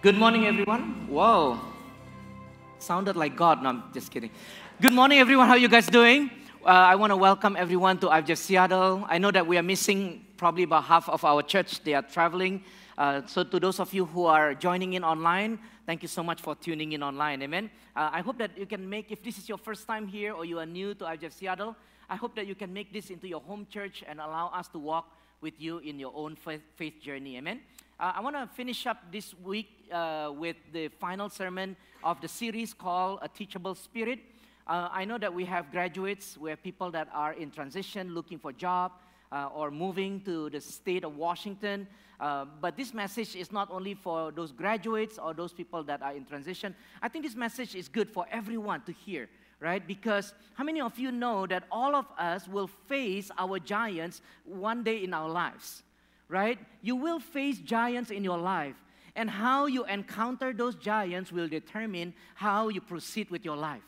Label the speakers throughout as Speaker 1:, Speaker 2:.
Speaker 1: Good morning, everyone. Whoa. Sounded like God. No, I'm just kidding. Good morning, everyone. How are you guys doing? Uh, I want to welcome everyone to IFGF Seattle. I know that we are missing probably about half of our church. They are traveling. Uh, so, to those of you who are joining in online, thank you so much for tuning in online. Amen. Uh, I hope that you can make, if this is your first time here or you are new to IFGF Seattle, I hope that you can make this into your home church and allow us to walk with you in your own faith, faith journey. Amen. Uh, I want to finish up this week uh, with the final sermon of the series called A Teachable Spirit. Uh, I know that we have graduates, we have people that are in transition, looking for job, uh, or moving to the state of Washington. Uh, but this message is not only for those graduates or those people that are in transition. I think this message is good for everyone to hear right? Because how many of you know that all of us will face our giants one day in our lives? Right? You will face giants in your life. And how you encounter those giants will determine how you proceed with your life.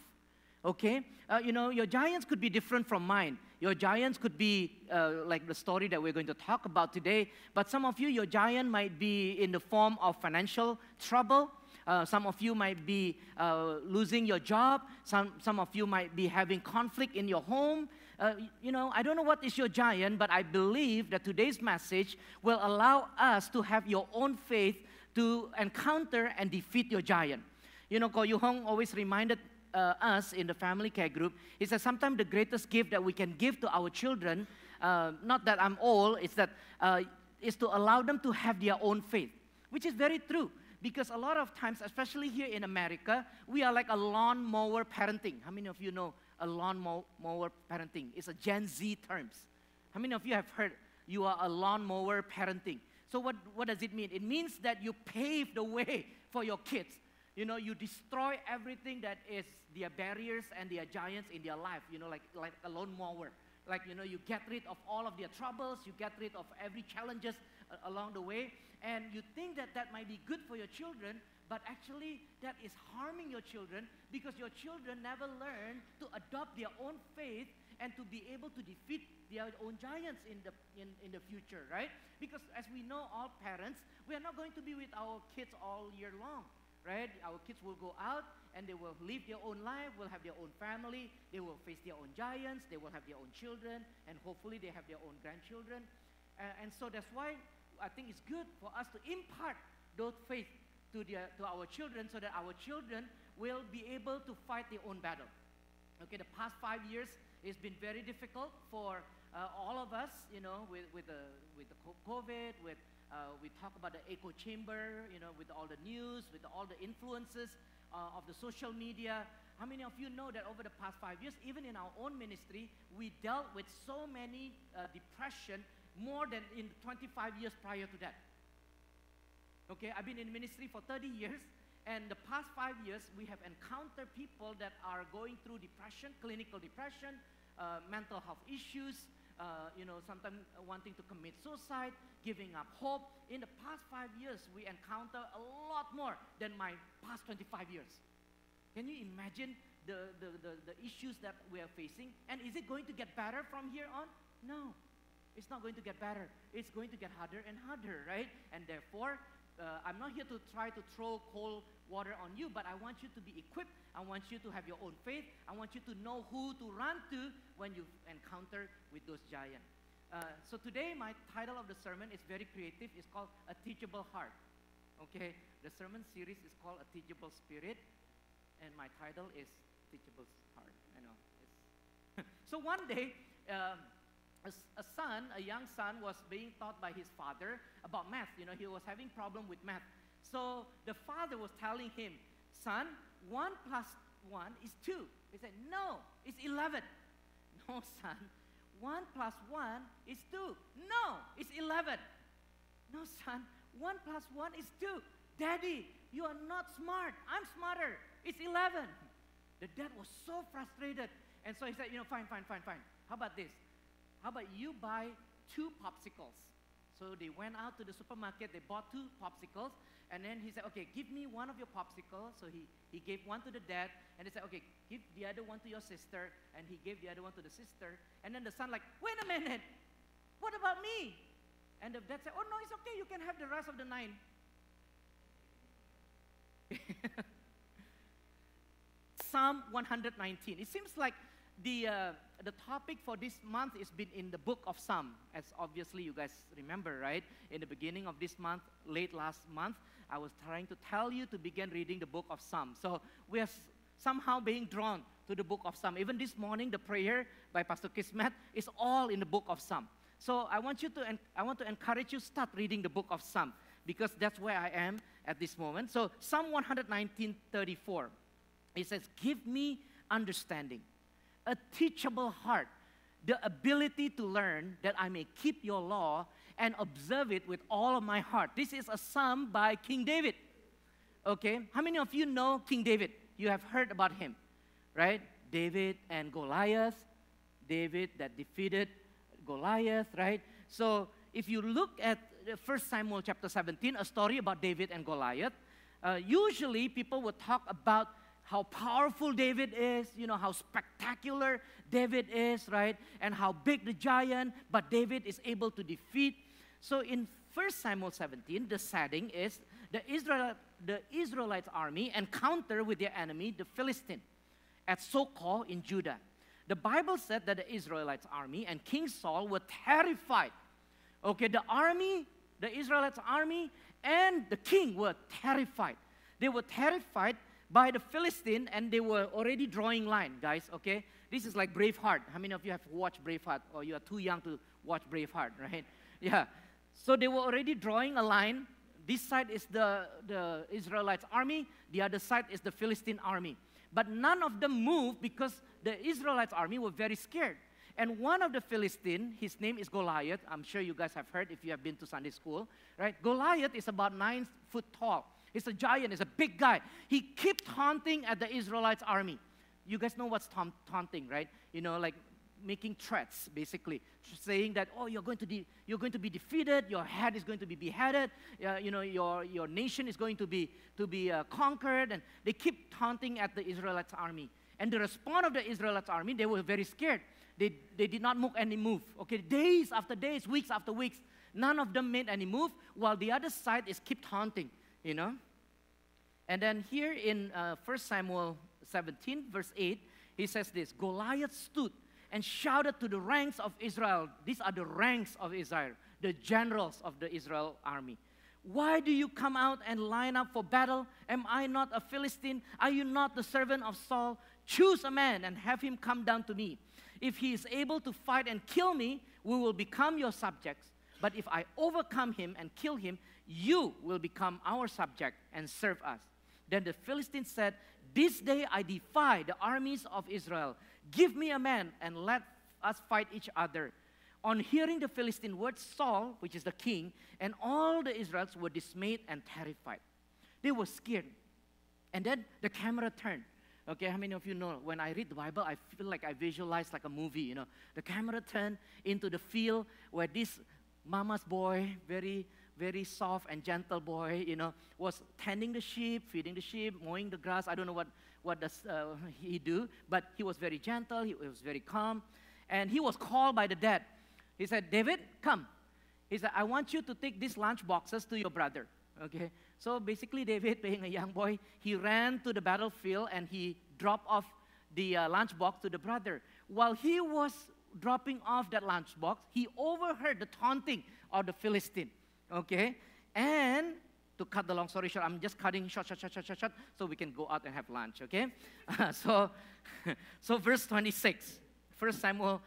Speaker 1: Okay? Uh, you know, your giants could be different from mine. Your giants could be uh, like the story that we're going to talk about today. But some of you, your giant might be in the form of financial trouble. Uh, some of you might be uh, losing your job. Some, some of you might be having conflict in your home. Uh, you know, I don't know what is your giant, but I believe that today's message will allow us to have your own faith to encounter and defeat your giant. You know, Ko Yu Hong always reminded uh, us in the family care group is that sometimes the greatest gift that we can give to our children, uh, not that I'm old, is that uh, is to allow them to have their own faith, which is very true. Because a lot of times, especially here in America, we are like a lawnmower parenting. How many of you know a lawnmower parenting. It's a Gen Z terms. How many of you have heard you are a lawnmower parenting? So what, what does it mean? It means that you pave the way for your kids. You know, you destroy everything that is their barriers and their giants in their life, you know, like, like a lawnmower. Like, you know, you get rid of all of their troubles, you get rid of every challenges along the way, and you think that that might be good for your children, but actually that is harming your children because your children never learn to adopt their own faith and to be able to defeat their own giants in the, in, in the future, right? Because as we know, all parents, we are not going to be with our kids all year long, right? Our kids will go out and they will live their own life, will have their own family, they will face their own giants, they will have their own children, and hopefully they have their own grandchildren. And so that's why I think it's good for us to impart those faith to, to our children so that our children will be able to fight their own battle. Okay, the past five years it's been very difficult for uh, all of us, you know, with, with, the, with the COVID, with, uh, we talk about the echo chamber, you know, with all the news, with all the influences uh, of the social media. How many of you know that over the past five years, even in our own ministry, we dealt with so many uh, depression more than in 25 years prior to that? Okay, I've been in ministry for 30 years, and the past five years, we have encountered people that are going through depression, clinical depression, uh, mental health issues, uh, you know, sometimes wanting to commit suicide, giving up hope. In the past five years, we encounter a lot more than my past 25 years. Can you imagine the, the, the, the issues that we are facing? And is it going to get better from here on? No. It's not going to get better. It's going to get harder and harder, right? And therefore, uh, I'm not here to try to throw cold water on you, but I want you to be equipped. I want you to have your own faith. I want you to know who to run to when you encounter with those giants. Uh, so today, my title of the sermon is very creative. It's called A Teachable Heart. Okay, the sermon series is called A Teachable Spirit, and my title is Teachable Heart. I know. so one day, um, a, son, a young son, was being taught by his father about math. You know, he was having problem with math. So the father was telling him, son, 1 plus 1 is 2. He said, no, it's 11. No, son, 1 plus 1 is 2. No, it's 11. No, son, 1 plus 1 is 2. Daddy, you are not smart. I'm smarter. It's 11. The dad was so frustrated. And so he said, you know, fine, fine, fine, fine. How about this? How about you buy two popsicles? So they went out to the supermarket, they bought two popsicles, and then he said, okay, give me one of your popsicles. So he, he gave one to the dad, and he said, okay, give the other one to your sister, and he gave the other one to the sister. And then the son like, wait a minute, what about me? And the dad said, oh no, it's okay, you can have the rest of the nine. Psalm 119. It seems like the, uh, the topic for this month has been in the book of Psalm, as obviously you guys remember, right? In the beginning of this month, late last month, I was trying to tell you to begin reading the book of Psalm. So we are somehow being drawn to the book of Psalm. Even this morning, the prayer by Pastor Kismet is all in the book of Psalm. So I want you to, I want to encourage you start reading the book of Psalm because that's where I am at this moment. So Psalm 119, 34, it says, "Give me understanding." A teachable heart, the ability to learn that I may keep your law and observe it with all of my heart. This is a psalm by King David. Okay, how many of you know King David? You have heard about him, right? David and Goliath, David that defeated Goliath, right? So if you look at 1 Samuel chapter 17, a story about David and Goliath, uh, usually people would talk about how powerful David is, you know, how spectacular David is, right? And how big the giant, but David is able to defeat. So in 1 Samuel 17, the setting is the, Israel, the Israelites army encounter with their enemy, the Philistine, at Socoh in Judah. The Bible said that the Israelites army and King Saul were terrified. Okay, the army, the Israelites army, and the king were terrified. They were terrified by the Philistine, and they were already drawing line, guys, okay? This is like Braveheart. How many of you have watched Braveheart, or you are too young to watch Braveheart, right? Yeah. So they were already drawing a line. This side is the, the Israelites' army, the other side is the Philistine army. But none of them moved because the Israelites' army were very scared. And one of the Philistine, his name is Goliath. I'm sure you guys have heard if you have been to Sunday school, right? Goliath is about nine foot tall. He's a giant, he's a big guy. He kept taunting at the Israelites' army. You guys know what's ta- taunting, right? You know, like making threats, basically, saying that, oh, you're going to, de- you're going to be defeated, your head is going to be beheaded, uh, you know, your, your nation is going to be, to be uh, conquered. And they keep taunting at the Israelites' army. And the response of the Israelites' army, they were very scared. They, they did not make any move. Okay, days after days, weeks after weeks, none of them made any move, while the other side is kept taunting you know? And then here in uh, 1 Samuel 17, verse 8, he says this Goliath stood and shouted to the ranks of Israel. These are the ranks of Israel, the generals of the Israel army. Why do you come out and line up for battle? Am I not a Philistine? Are you not the servant of Saul? Choose a man and have him come down to me. If he is able to fight and kill me, we will become your subjects. But if I overcome him and kill him, you will become our subject and serve us. Then the Philistines said, This day I defy the armies of Israel. Give me a man and let us fight each other. On hearing the Philistine words, Saul, which is the king, and all the Israelites were dismayed and terrified. They were scared. And then the camera turned. Okay, how many of you know when I read the Bible, I feel like I visualize like a movie, you know. The camera turned into the field where this mama's boy, very, very soft and gentle boy, you know, was tending the sheep, feeding the sheep, mowing the grass. I don't know what, what does uh, he do, but he was very gentle, he was very calm. And he was called by the dad. He said, David, come. He said, I want you to take these lunch boxes to your brother. Okay? So basically, David, being a young boy, he ran to the battlefield and he dropped off the uh, lunch box to the brother. While he was dropping off that lunchbox, he overheard the taunting of the Philistine. Okay? And to cut the long story short, I'm just cutting short, short, short, short, short, short, so we can go out and have lunch. Okay? so, so verse 26, 1 Samuel,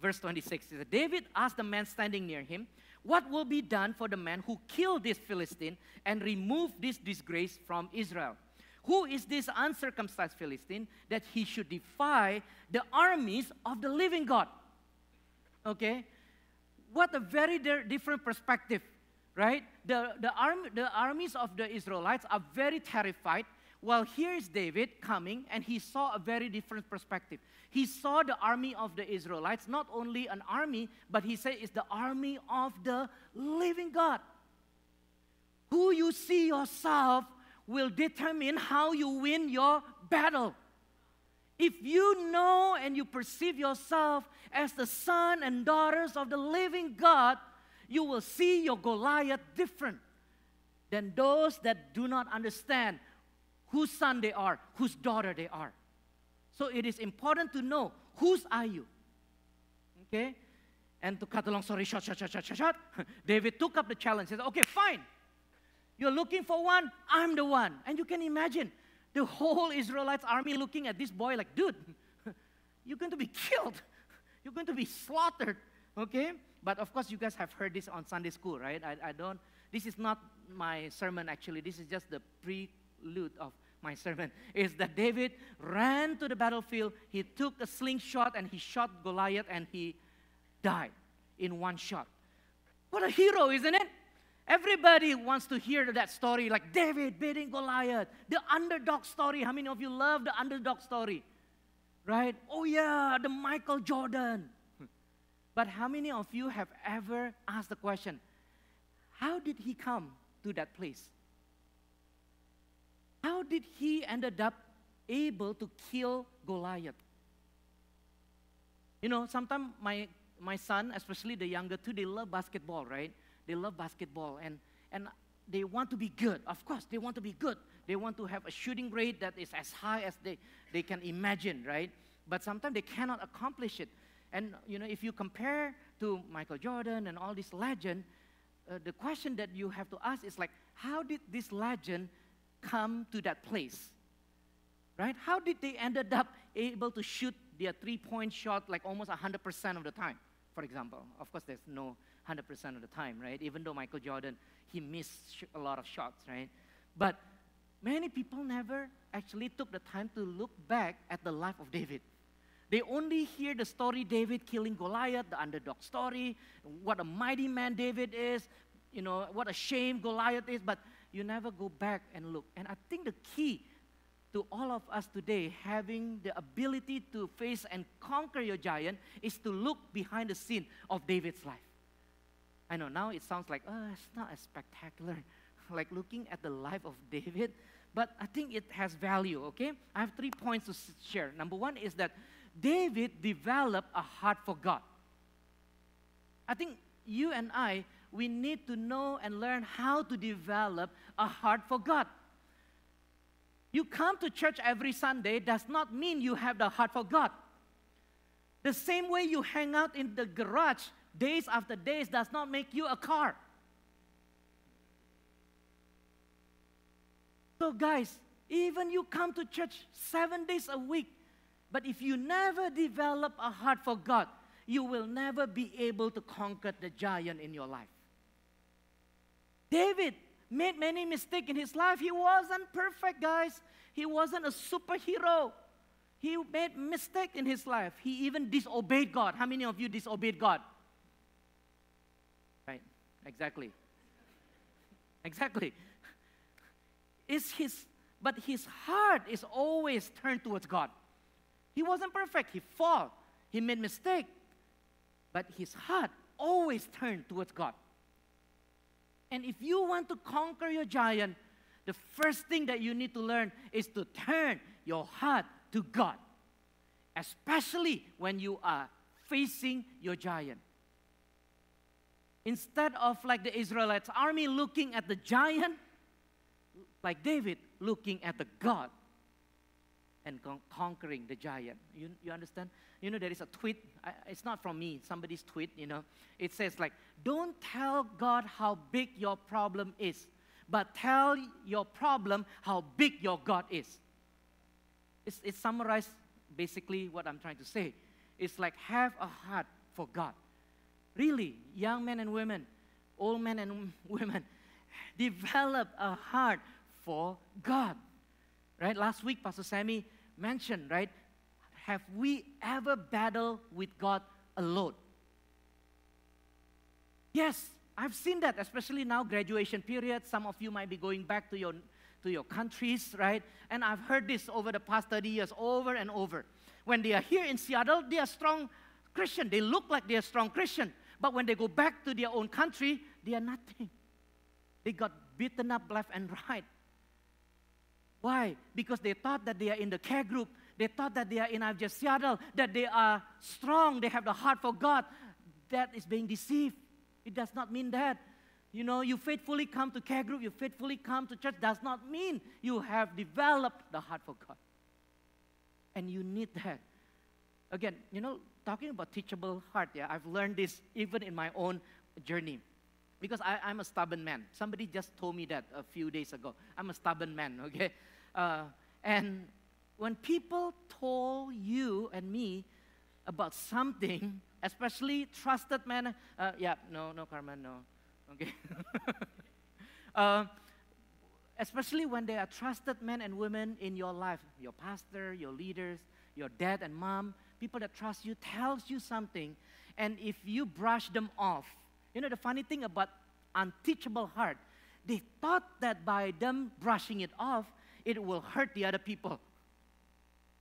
Speaker 1: verse 26 says, David asked the man standing near him, What will be done for the man who killed this Philistine and removed this disgrace from Israel? Who is this uncircumcised Philistine that he should defy the armies of the living God? Okay? What a very different perspective, right? The, the, arm, the armies of the Israelites are very terrified, Well, here is David coming and he saw a very different perspective. He saw the army of the Israelites, not only an army, but he said it's the army of the living God. Who you see yourself will determine how you win your battle. If you know and you perceive yourself as the son and daughters of the living God, you will see your Goliath different than those that do not understand whose son they are, whose daughter they are. So it is important to know whose are you. Okay? And to cut a long story short, short, short, short, short, short, David took up the challenge. He said, okay, fine. You're looking for one, I'm the one. And you can imagine the whole Israelites army looking at this boy like, dude, you're going to be killed. You're going to be slaughtered. Okay? But of course, you guys have heard this on Sunday school, right? I, I don't, this is not my sermon actually. This is just the prelude of my sermon. Is that David ran to the battlefield, he took a slingshot and he shot Goliath and he died in one shot. What a hero, isn't it? Everybody wants to hear that story, like David beating Goliath, the underdog story. How many of you love the underdog story? Right? Oh, yeah, the Michael Jordan. But how many of you have ever asked the question, how did he come to that place? How did he ended up able to kill Goliath? You know, sometimes my, my son, especially the younger two, they love basketball, right? They love basketball and, and they want to be good. Of course, they want to be good. They want to have a shooting rate that is as high as they, they can imagine, right? But sometimes they cannot accomplish it. And you know, if you compare to Michael Jordan and all these legends, uh, the question that you have to ask is like, how did this legend come to that place? Right? How did they ended up able to shoot their three-point shot like almost 100% of the time, for example? Of course, there's no 100% of the time, right? Even though Michael Jordan, he missed a lot of shots, right? But many people never actually took the time to look back at the life of David. They only hear the story David killing Goliath, the underdog story, what a mighty man David is, you know, what a shame Goliath is, but you never go back and look. And I think the key to all of us today having the ability to face and conquer your giant is to look behind the scene of David's life. I know now it sounds like, oh, it's not as spectacular, like looking at the life of David, but I think it has value, okay? I have three points to share. Number one is that David developed a heart for God. I think you and I, we need to know and learn how to develop a heart for God. You come to church every Sunday does not mean you have the heart for God. The same way you hang out in the garage days after days does not make you a car. So, guys, even you come to church seven days a week, but if you never develop a heart for God, you will never be able to conquer the giant in your life. David made many mistakes in his life. He wasn't perfect, guys. He wasn't a superhero. He made mistakes in his life. He even disobeyed God. How many of you disobeyed God? Right, exactly. Exactly. Is his but his heart is always turned towards God. He wasn't perfect. He fought. He made mistake. But his heart always turned towards God. And if you want to conquer your giant, the first thing that you need to learn is to turn your heart to God, especially when you are facing your giant. Instead of like the Israelites' army looking at the giant, like David looking at the God and con- conquering the giant. You, you understand? You know, there is a tweet, I, it's not from me, somebody's tweet, you know. It says, like, don't tell God how big your problem is, but tell your problem how big your God is. It's, it's summarized basically what I'm trying to say. It's like have a heart for God. Really, young men and women, old men and women, develop a heart for God. Right? Last week, Pastor Sammy mentioned, right? Have we ever battled with God alone? Yes, I've seen that, especially now, graduation period. Some of you might be going back to your, to your countries, right? And I've heard this over the past 30 years, over and over. When they are here in Seattle, they are strong Christian. They look like they are strong Christian. But when they go back to their own country, they are nothing. They got beaten up left and right. Why? Because they thought that they are in the care group. They thought that they are in IFGF Seattle, that they are strong, they have the heart for God. That is being deceived. It does not mean that. you know, you faithfully come to care group, you faithfully come to church, does not mean you have developed the heart for God. And you need that. Again, you know, talking about teachable heart, yeah, I've learned this even in my own journey. Because I, am a stubborn man. Somebody just told me that a few days ago. I'm a stubborn man, okay? Uh, and when people told you and me about something, especially trusted men, uh, yeah, no, no, Carmen, no, okay? uh, especially when they are trusted men and women in your life, your pastor, your leaders, your dad and mom, people that trust you, tells you something, and if you brush them off, you know the funny thing about unteachable heart, they thought that by them brushing it off, it will hurt the other people.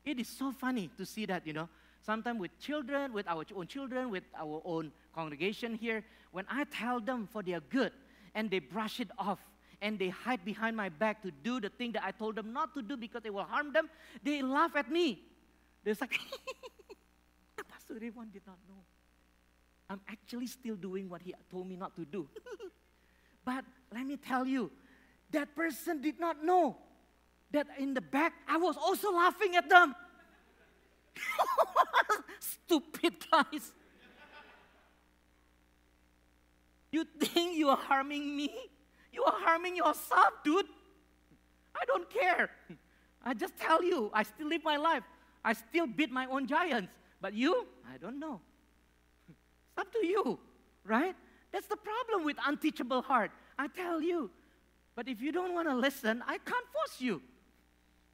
Speaker 1: It is so funny to see that, you know. Sometimes with children, with our own children, with our own congregation here, when I tell them for their good and they brush it off and they hide behind my back to do the thing that I told them not to do because it will harm them, they laugh at me. They're like, ah, Pastor Irwan did not know. I'm actually still doing what he told me not to do. but let me tell you, that person did not know that in the back I was also laughing at them. Stupid guys. You think you are harming me? You are harming yourself, dude. I don't care. I just tell you, I still live my life. I still beat my own giants. But you, I don't know. It's up to you, right? That's the problem with unteachable heart. I tell you. But if you don't want to listen, I can't force you.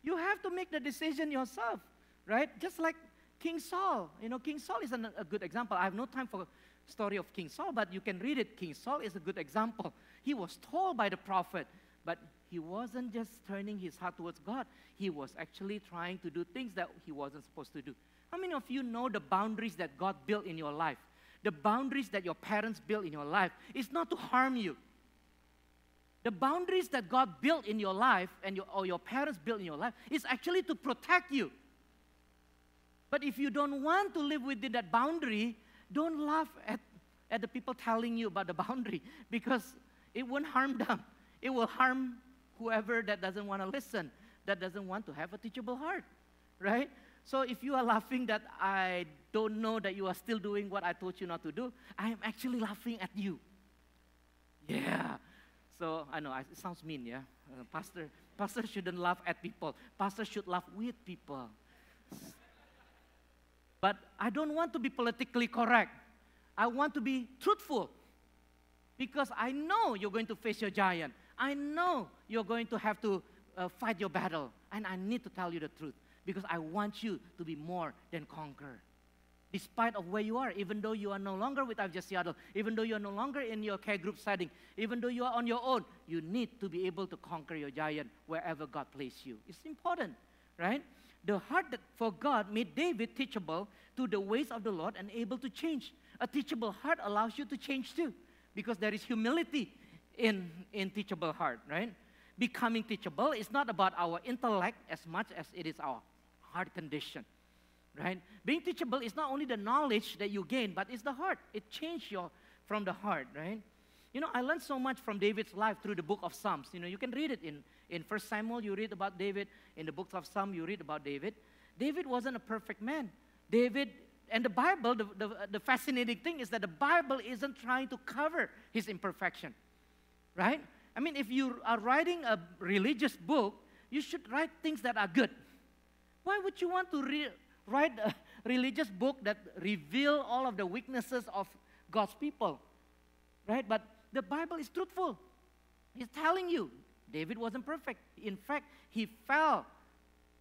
Speaker 1: You have to make the decision yourself, right? Just like King Saul. You know, King Saul is an, a good example. I have no time for story of King Saul, but you can read it. King Saul is a good example. He was told by the prophet, but he wasn't just turning his heart towards God. He was actually trying to do things that he wasn't supposed to do. How many of you know the boundaries that God built in your life? The boundaries that your parents built in your life is not to harm you. The boundaries that God built in your life and your, or your parents built in your life is actually to protect you. But if you don't want to live within that boundary, don't laugh at, at the people telling you about the boundary because it won't harm them. It will harm whoever that doesn't want to listen, that doesn't want to have a teachable heart, right? So if you are laughing that I don't know that you are still doing what I told you not to do, I am actually laughing at you. Yeah. So I know it sounds mean, yeah. Uh, pastor, pastor shouldn't laugh at people. Pastor should laugh with people. But I don't want to be politically correct. I want to be truthful. Because I know you're going to face your giant. I know you're going to have to uh, fight your battle. And I need to tell you the truth. Because I want you to be more than conqueror. Despite of where you are, even though you are no longer with IFGF Seattle, even though you are no longer in your care group setting, even though you are on your own, you need to be able to conquer your giant wherever God placed you. It's important, right? The heart that for God made David teachable to the ways of the Lord and able to change. A teachable heart allows you to change too, because there is humility in, in teachable heart, right? Becoming teachable is not about our intellect as much as it is our heart condition, right? Being teachable is not only the knowledge that you gain, but it's the heart. It changed your from the heart, right? You know, I learned so much from David's life through the book of Psalms. You know, you can read it in in First Samuel, you read about David. In the books of Psalm, you read about David. David wasn't a perfect man. David, and the Bible, the, the, the fascinating thing is that the Bible isn't trying to cover his imperfection, right? I mean, if you are writing a religious book, you should write things that are good. Why would you want to re- write a religious book that reveal all of the weaknesses of God's people? Right? But the Bible is truthful. It's telling you David wasn't perfect. In fact, he fell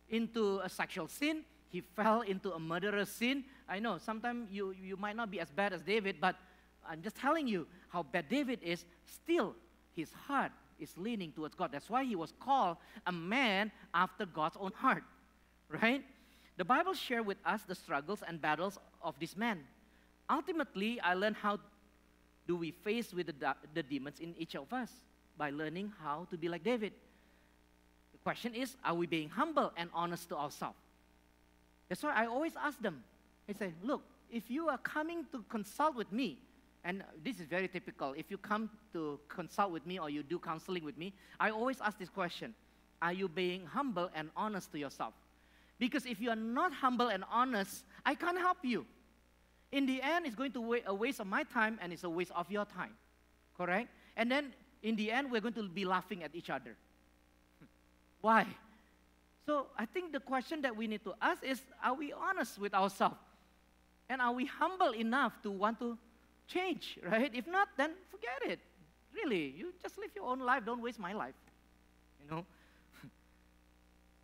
Speaker 1: into a sexual sin. He fell into a murderous sin. I know sometimes you, you might not be as bad as David, but I'm just telling you how bad David is. Still, his heart is leaning towards God. That's why he was called a man after God's own heart, right? The Bible shares with us the struggles and battles of this man. Ultimately, I learned how do we face with the, the demons in each of us by learning how to be like David. The question is, are we being humble and honest to ourselves? That's why I always ask them. I say, look, if you are coming to consult with me and this is very typical. If you come to consult with me or you do counseling with me, I always ask this question Are you being humble and honest to yourself? Because if you are not humble and honest, I can't help you. In the end, it's going to be a waste of my time and it's a waste of your time. Correct? And then in the end, we're going to be laughing at each other. Why? So I think the question that we need to ask is are we honest with ourselves? And are we humble enough to want to change, right? If not, then forget it. Really, you just live your own life. Don't waste my life. You know?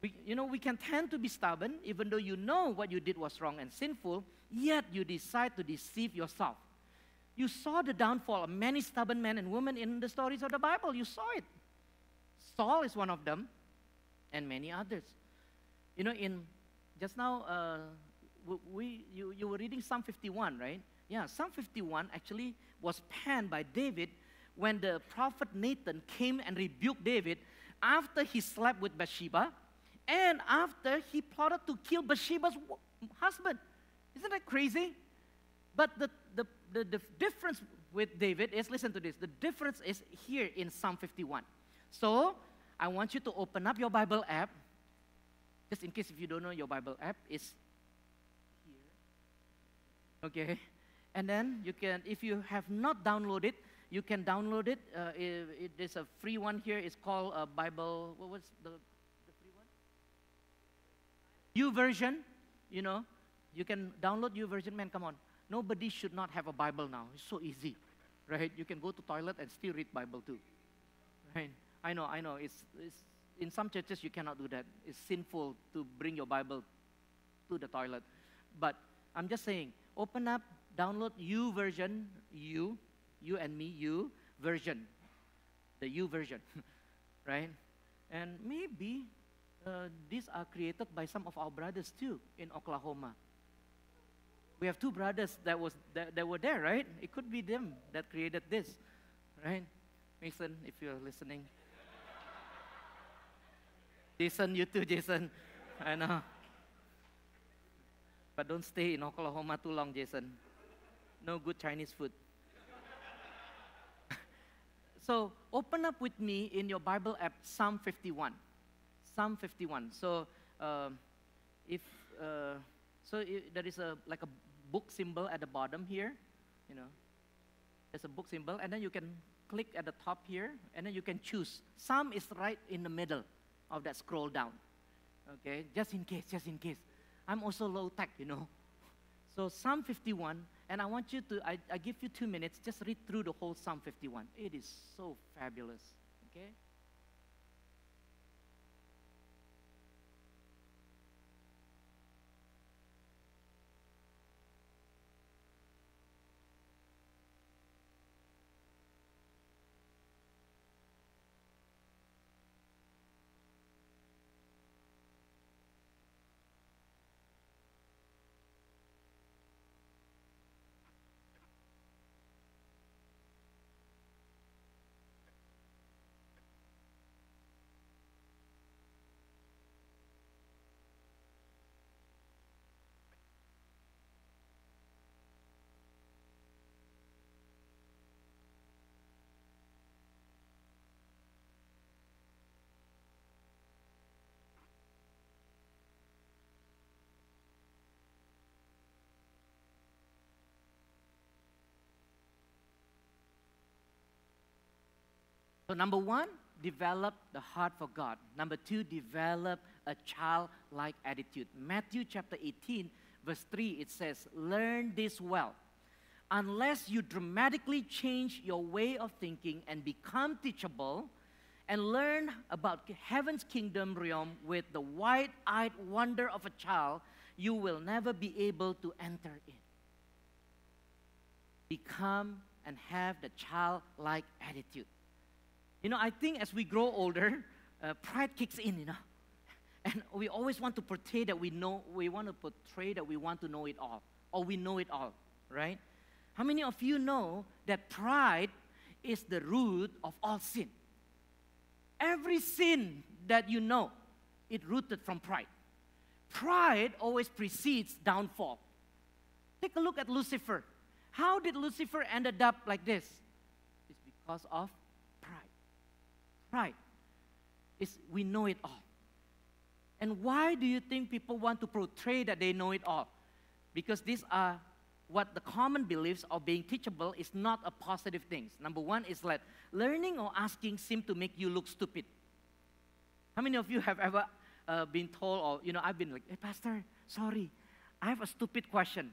Speaker 1: We, you know, we can tend to be stubborn even though you know what you did was wrong and sinful, yet you decide to deceive yourself. You saw the downfall of many stubborn men and women in the stories of the Bible. You saw it. Saul is one of them, and many others. You know, in just now, uh, we, you, you were reading Psalm 51, right? Yeah, Psalm 51 actually was penned by David when the prophet Nathan came and rebuked David after he slept with Bathsheba and after he plotted to kill Bathsheba's husband. Isn't that crazy? But the, the, the, the difference with David is listen to this the difference is here in Psalm 51. So I want you to open up your Bible app. Just in case if you don't know your Bible app, is here. Okay. And then you can, if you have not downloaded, you can download it. Uh, it, it there's a free one here. It's called a Bible. What was the? YouVersion. You know, you can download YouVersion. Man, come on. Nobody should not have a Bible now. It's so easy, right? You can go to toilet and still read Bible too, right? I know, I know. It's, it's in some churches you cannot do that. It's sinful to bring your Bible to the toilet, but I'm just saying, open up download YouVersion, you, you and me, you version, the U version, right? And maybe uh, these are created by some of our brothers too in Oklahoma. We have two brothers that was that, that were there, right? It could be them that created this, right? Mason, if you're listening. Jason, you too, Jason. I know. But don't stay in Oklahoma too long, Jason no good Chinese food. so open up with me in your Bible app Psalm 51. Psalm 51. So uh, if uh, so, if there is a like a book symbol at the bottom here, you know. There's a book symbol, and then you can click at the top here, and then you can choose. Psalm is right in the middle of that scroll down. Okay, just in case, just in case. I'm also low tech, you know. So Psalm 51, and I want you to, I, I give you two minutes, just read through the whole Psalm 51. It is so fabulous. Okay? So, number one, develop the heart for God. Number two, develop a childlike attitude. Matthew chapter 18, verse 3, it says, Learn this well. Unless you dramatically change your way of thinking and become teachable and learn about heaven's kingdom realm with the wide eyed wonder of a child, you will never be able to enter it. Become and have the childlike attitude. You know, I think as we grow older, uh, pride kicks in, you know. And we always want to portray that we know, we want to portray that we want to know it all, or we know it all, right? How many of you know that pride is the root of all sin? Every sin that you know, it rooted from pride. Pride always precedes downfall. Take a look at Lucifer. How did Lucifer ended up like this? It's because of. Pride. It's we know it all. And why do you think people want to portray that they know it all? Because these are what the common beliefs of being teachable is not a positive thing. Number one is that learning or asking seem to make you look stupid. How many of you have ever uh, been told, or you know, I've been like, "Hey, Pastor, sorry, I have a stupid question."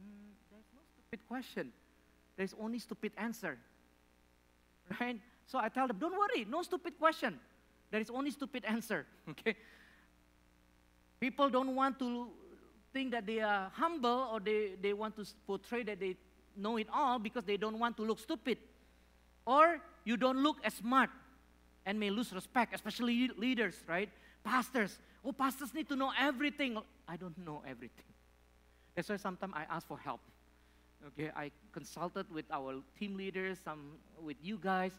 Speaker 1: Mm, there's no stupid question. There's only stupid answer. Right? So I tell them, "Don't worry, no stupid question. There is only stupid answer." Okay. People don't want to think that they are humble or they, they want to portray that they know it all because they don't want to look stupid. Or you don't look as smart and may lose respect, especially leaders, right? Pastors. Oh, pastors need to know everything. I don't know everything. That's why sometimes I ask for help. Okay, I consulted with our team leaders, some with you guys.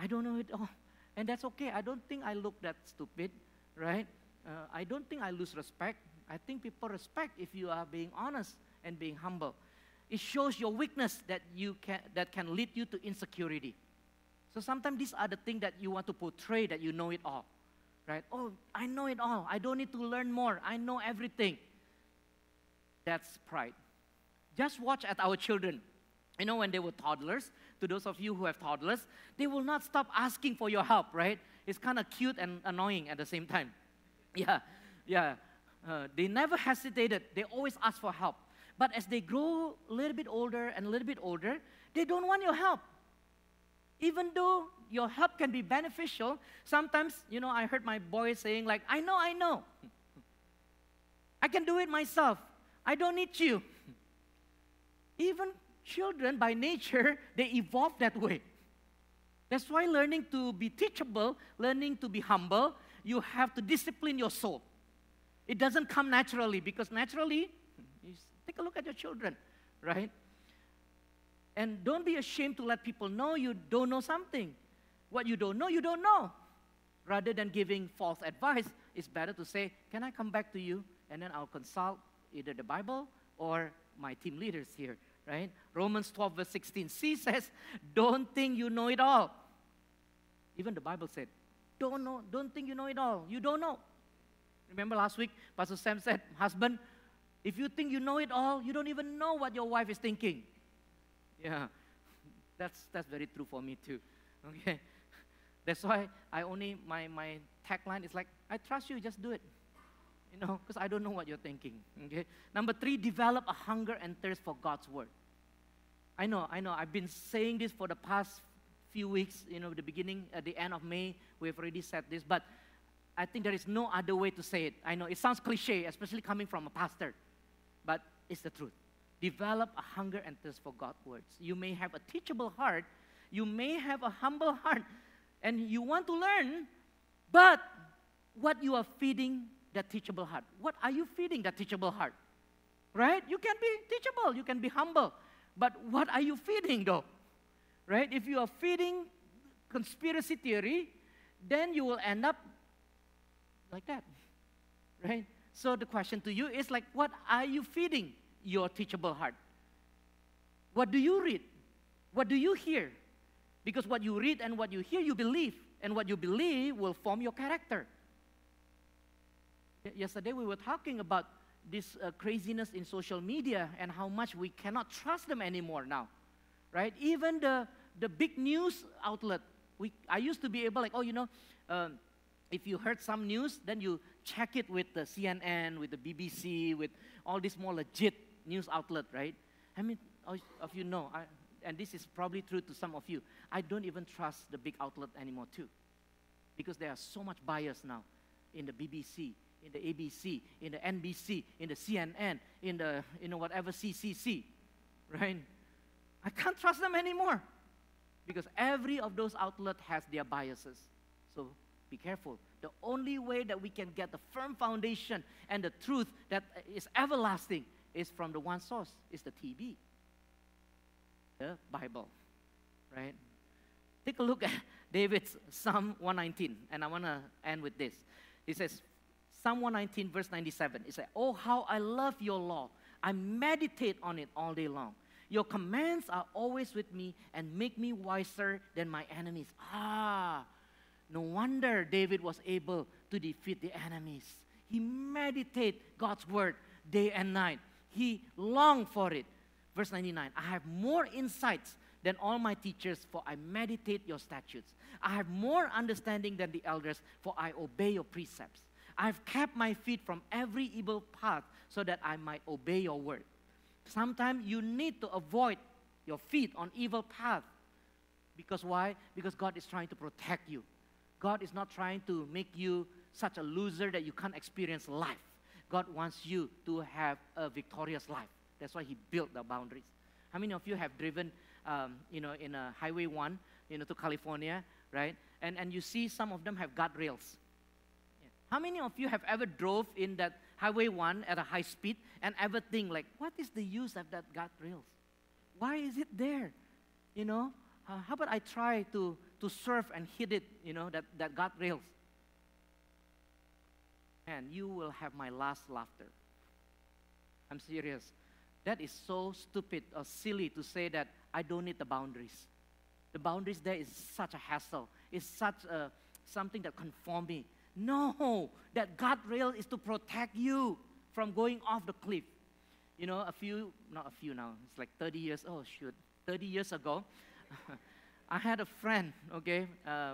Speaker 1: I don't know it all. And that's okay. I don't think I look that stupid, right? Uh, I don't think I lose respect. I think people respect if you are being honest and being humble. It shows your weakness that, you can, that can lead you to insecurity. So sometimes these are the things that you want to portray that you know it all. Right? Oh, I know it all. I don't need to learn more. I know everything. That's pride. Just watch at our children. You know, when they were toddlers, to those of you who have toddlers, they will not stop asking for your help, right? It's kind of cute and annoying at the same time. Yeah, yeah. Uh, they never hesitated, they always ask for help. But as they grow a little bit older and a little bit older, they don't want your help. Even though your help can be beneficial, sometimes, you know, I heard my boys saying, like, I know, I know. I can do it myself. I don't need you. Even children, by nature, they evolve that way. That's why learning to be teachable, learning to be humble, you have to discipline your soul. It doesn't come naturally because naturally, take a look at your children, right? And don't be ashamed to let people know you don't know something. What you don't know, you don't know. Rather than giving false advice, it's better to say, Can I come back to you? And then I'll consult either the Bible or my team leaders here, right? Romans 12, verse 16. C says, Don't think you know it all. Even the Bible said, Don't know, don't think you know it all. You don't know. Remember last week, Pastor Sam said, Husband, if you think you know it all, you don't even know what your wife is thinking. Yeah, that's, that's very true for me too. Okay? That's why I only, my, my tagline is like, I trust you, just do it. You know, because I don't know what you're thinking. Okay? Number three, develop a hunger and thirst for God's word. I know, I know, I've been saying this for the past few weeks, you know, the beginning, at the end of May, we've already said this, but I think there is no other way to say it. I know it sounds cliche, especially coming from a pastor, but it's the truth. Develop a hunger and thirst for God's words. You may have a teachable heart, you may have a humble heart, and you want to learn, but what you are feeding that teachable heart? What are you feeding that teachable heart? Right? You can be teachable, you can be humble, but what are you feeding though? Right? If you are feeding conspiracy theory, then you will end up like that. Right? So the question to you is like, what are you feeding your teachable heart? What do you read? What do you hear? Because what you read and what you hear, you believe. And what you believe will form your character. Yesterday we were talking about this uh, craziness in social media and how much we cannot trust them anymore now. Right? Even the, the big news outlet, we, I used to be able, like, oh, you know, um, if you heard some news, then you check it with the CNN, with the BBC, with all these more legit news outlet, right? I mean, of you know, I, and this is probably true to some of you, I don't even trust the big outlet anymore too. Because there are so much bias now in the BBC, in the ABC, in the NBC, in the CNN, in the, you know, whatever CCC, right? I can't trust them anymore because every of those outlets has their biases. So be careful. The only way that we can get the firm foundation and the truth that is everlasting is from the one source, is the TB, the Bible, right? Take a look at David's Psalm 119, and I want to end with this. He says, Psalm 119, verse 97, it says, Oh, how I love your law. I meditate on it all day long. Your commands are always with me and make me wiser than my enemies. Ah, no wonder David was able to defeat the enemies. He meditated God's word day and night. He longed for it. Verse 99 I have more insights than all my teachers, for I meditate your statutes. I have more understanding than the elders, for I obey your precepts. I've kept my feet from every evil path so that I might obey your word. Sometimes you need to avoid your feet on evil path. Because why? Because God is trying to protect you. God is not trying to make you such a loser that you can't experience life. God wants you to have a victorious life. That's why He built the boundaries. How many of you have driven, um, you know, in a Highway 1, you know, to California, right? And, and you see some of them have guardrails. How many of you have ever drove in that Highway 1 at a high speed and ever think like, what is the use of that guardrails? Why is it there? You know, uh, how about I try to, to surf and hit it, you know, that, that guardrails? And you will have my last laughter. I'm serious. That is so stupid or silly to say that I don't need the boundaries. The boundaries there is such a hassle. It's such a, something that conform me. No, that guardrail is to protect you from going off the cliff. You know, a few, not a few now, it's like 30 years, oh shoot, 30 years ago, I had a friend, okay, uh,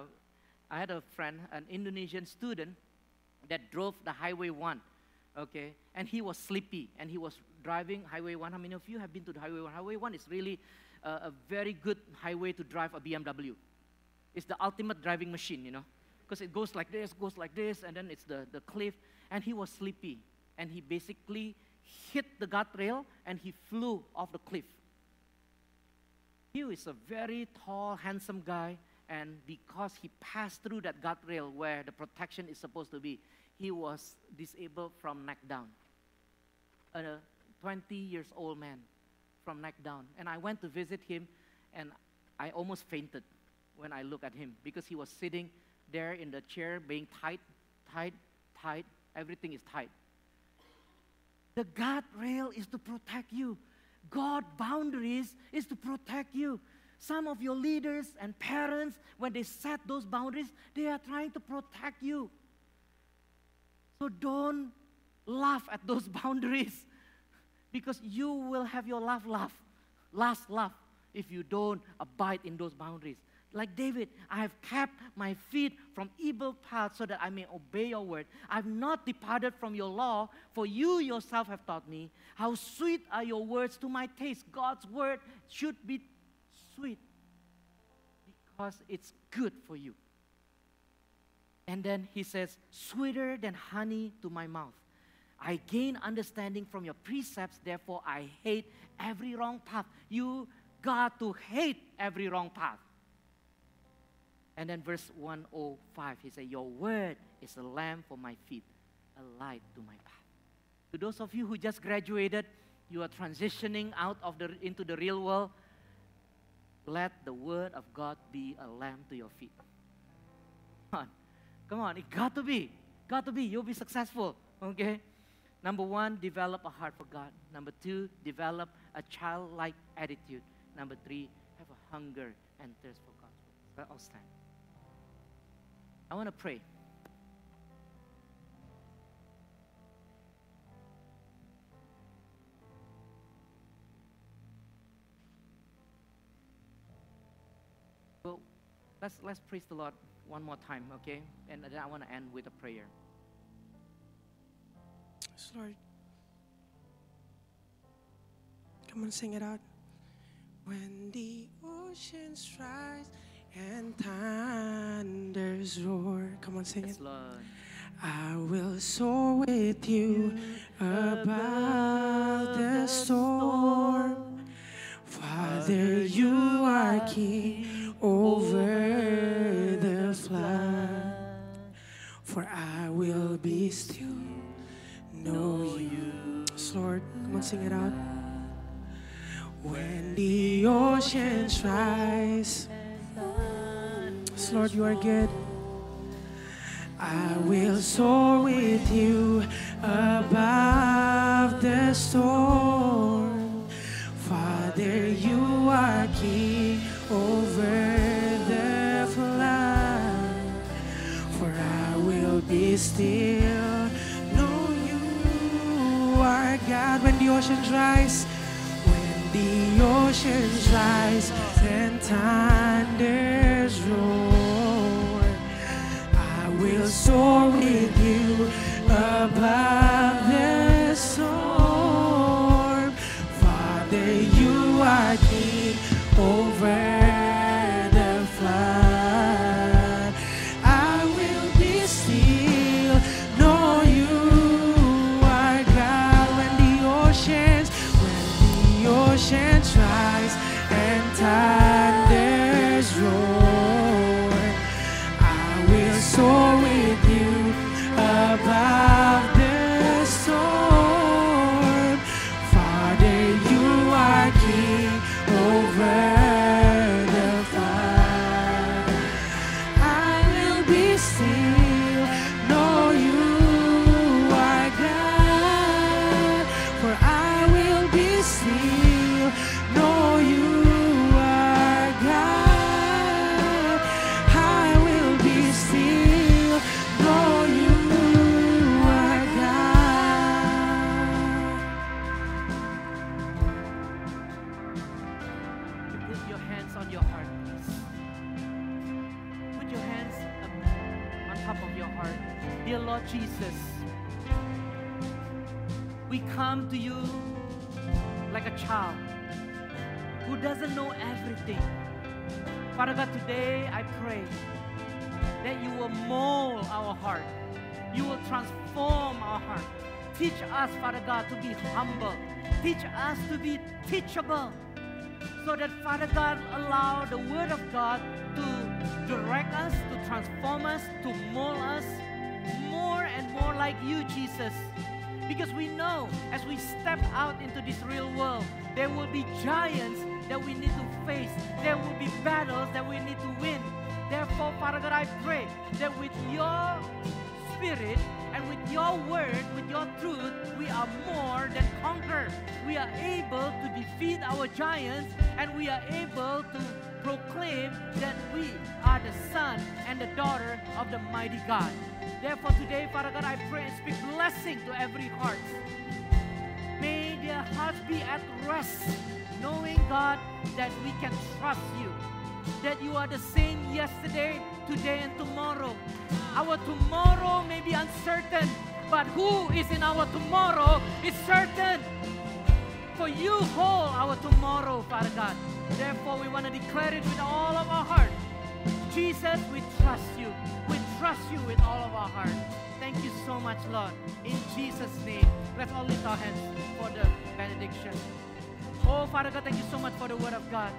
Speaker 1: I had a friend, an Indonesian student that drove the Highway 1, okay, and he was sleepy and he was driving Highway 1. How many of you have been to the Highway 1? Highway 1 is really uh, a very good highway to drive a BMW. It's the ultimate driving machine, you know because it goes like this, goes like this, and then it's the, the cliff. And he was sleepy. And he basically hit the guardrail and he flew off the cliff. He is a very tall, handsome guy. And because he passed through that guardrail where the protection is supposed to be, he was disabled from neck down. A 20 years old man from neck down. And I went to visit him and I almost fainted when I looked at him because he was sitting there in the chair being tight, tight, tight. Everything is tight. The guardrail is to protect you. God boundaries is to protect you. Some of your leaders and parents, when they set those boundaries, they are trying to protect you. So don't laugh at those boundaries because you will have your laugh, laugh, last laugh if you don't abide in those boundaries. Like David, I have kept my feet from evil paths so that I may obey your word. I have not departed from your law, for you yourself have taught me. How sweet are your words to my taste. God's word should be sweet because it's good for you. And then he says, sweeter than honey to my mouth. I gain understanding from your precepts, therefore I hate every wrong path. You got to hate every wrong path. And then verse 105, he said, Your word is a lamp for my feet, a light to my path. To those of you who just graduated, you are transitioning out of the into the real world. Let the word of God be a lamp to your feet. Come on. Come on, it got to be. Got to be. You'll be successful. Okay? Number one, develop a heart for God. Number two, develop a childlike attitude. Number three, have a hunger and thirst for God's word. I'll stand. I want to pray. Well, let's, let's praise the Lord one more time, okay? And then I want to end with a prayer.
Speaker 2: Lord. Come on, sing it out. When the oceans rise and thunders roar. Come on, sing it. I will soar with you above the storm. Father, you are king over the flood. For I will be still, know you. Yes, Lord, come on, sing it out. When the oceans rise, Yes, Lord, you are good. I will soar with you above the storm. Father, you are king over the flood. For I will be still, know you are God. When the ocean rise, the oceans rise and thunders roar, I will soar with you above the storm.
Speaker 1: To you like a child who doesn't know everything. Father God, today I pray that you will mold our heart. You will transform our heart. Teach us, Father God, to be humble. Teach us to be teachable so that Father God allow the Word of God to direct us, to transform us, to mold us more and more like you, Jesus. Because we know as we step out into this real world, there will be giants that we need to face. There will be battles that we need to win. Therefore, Father God, I pray that with your spirit and with your word, with your truth, we are more than conquerors. We are able to defeat our giants and we are able to proclaim that we are the son and the daughter of the mighty God. Therefore, today, Father God, I pray and speak blessing to every heart. May their hearts be at rest, knowing, God, that we can trust you. That you are the same yesterday, today, and tomorrow. Our tomorrow may be uncertain, but who is in our tomorrow is certain. For you hold our tomorrow, Father God. Therefore, we want to declare it with all of our heart. Jesus, we trust you. We trust you with all of our heart. Thank you so much, Lord. In Jesus' name, let's all lift our hands for the benediction. Oh, Father God, thank you so much for the word of God.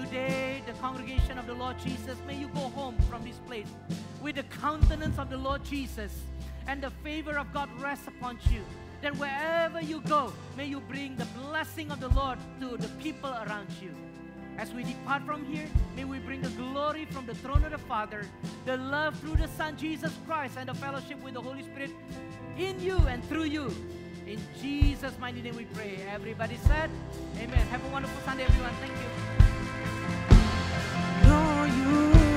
Speaker 1: Today, the congregation of the Lord Jesus, may you go home from this place with the countenance of the Lord Jesus and the favor of God rest upon you. That wherever you go, may you bring the blessing of the Lord to the people around you. As we depart from here, may we bring the glory from the throne of the Father, the love through the Son Jesus Christ, and the fellowship with the Holy Spirit in you and through you. In Jesus' mighty name we pray. Everybody said, Amen. Have a wonderful Sunday, everyone. Thank you.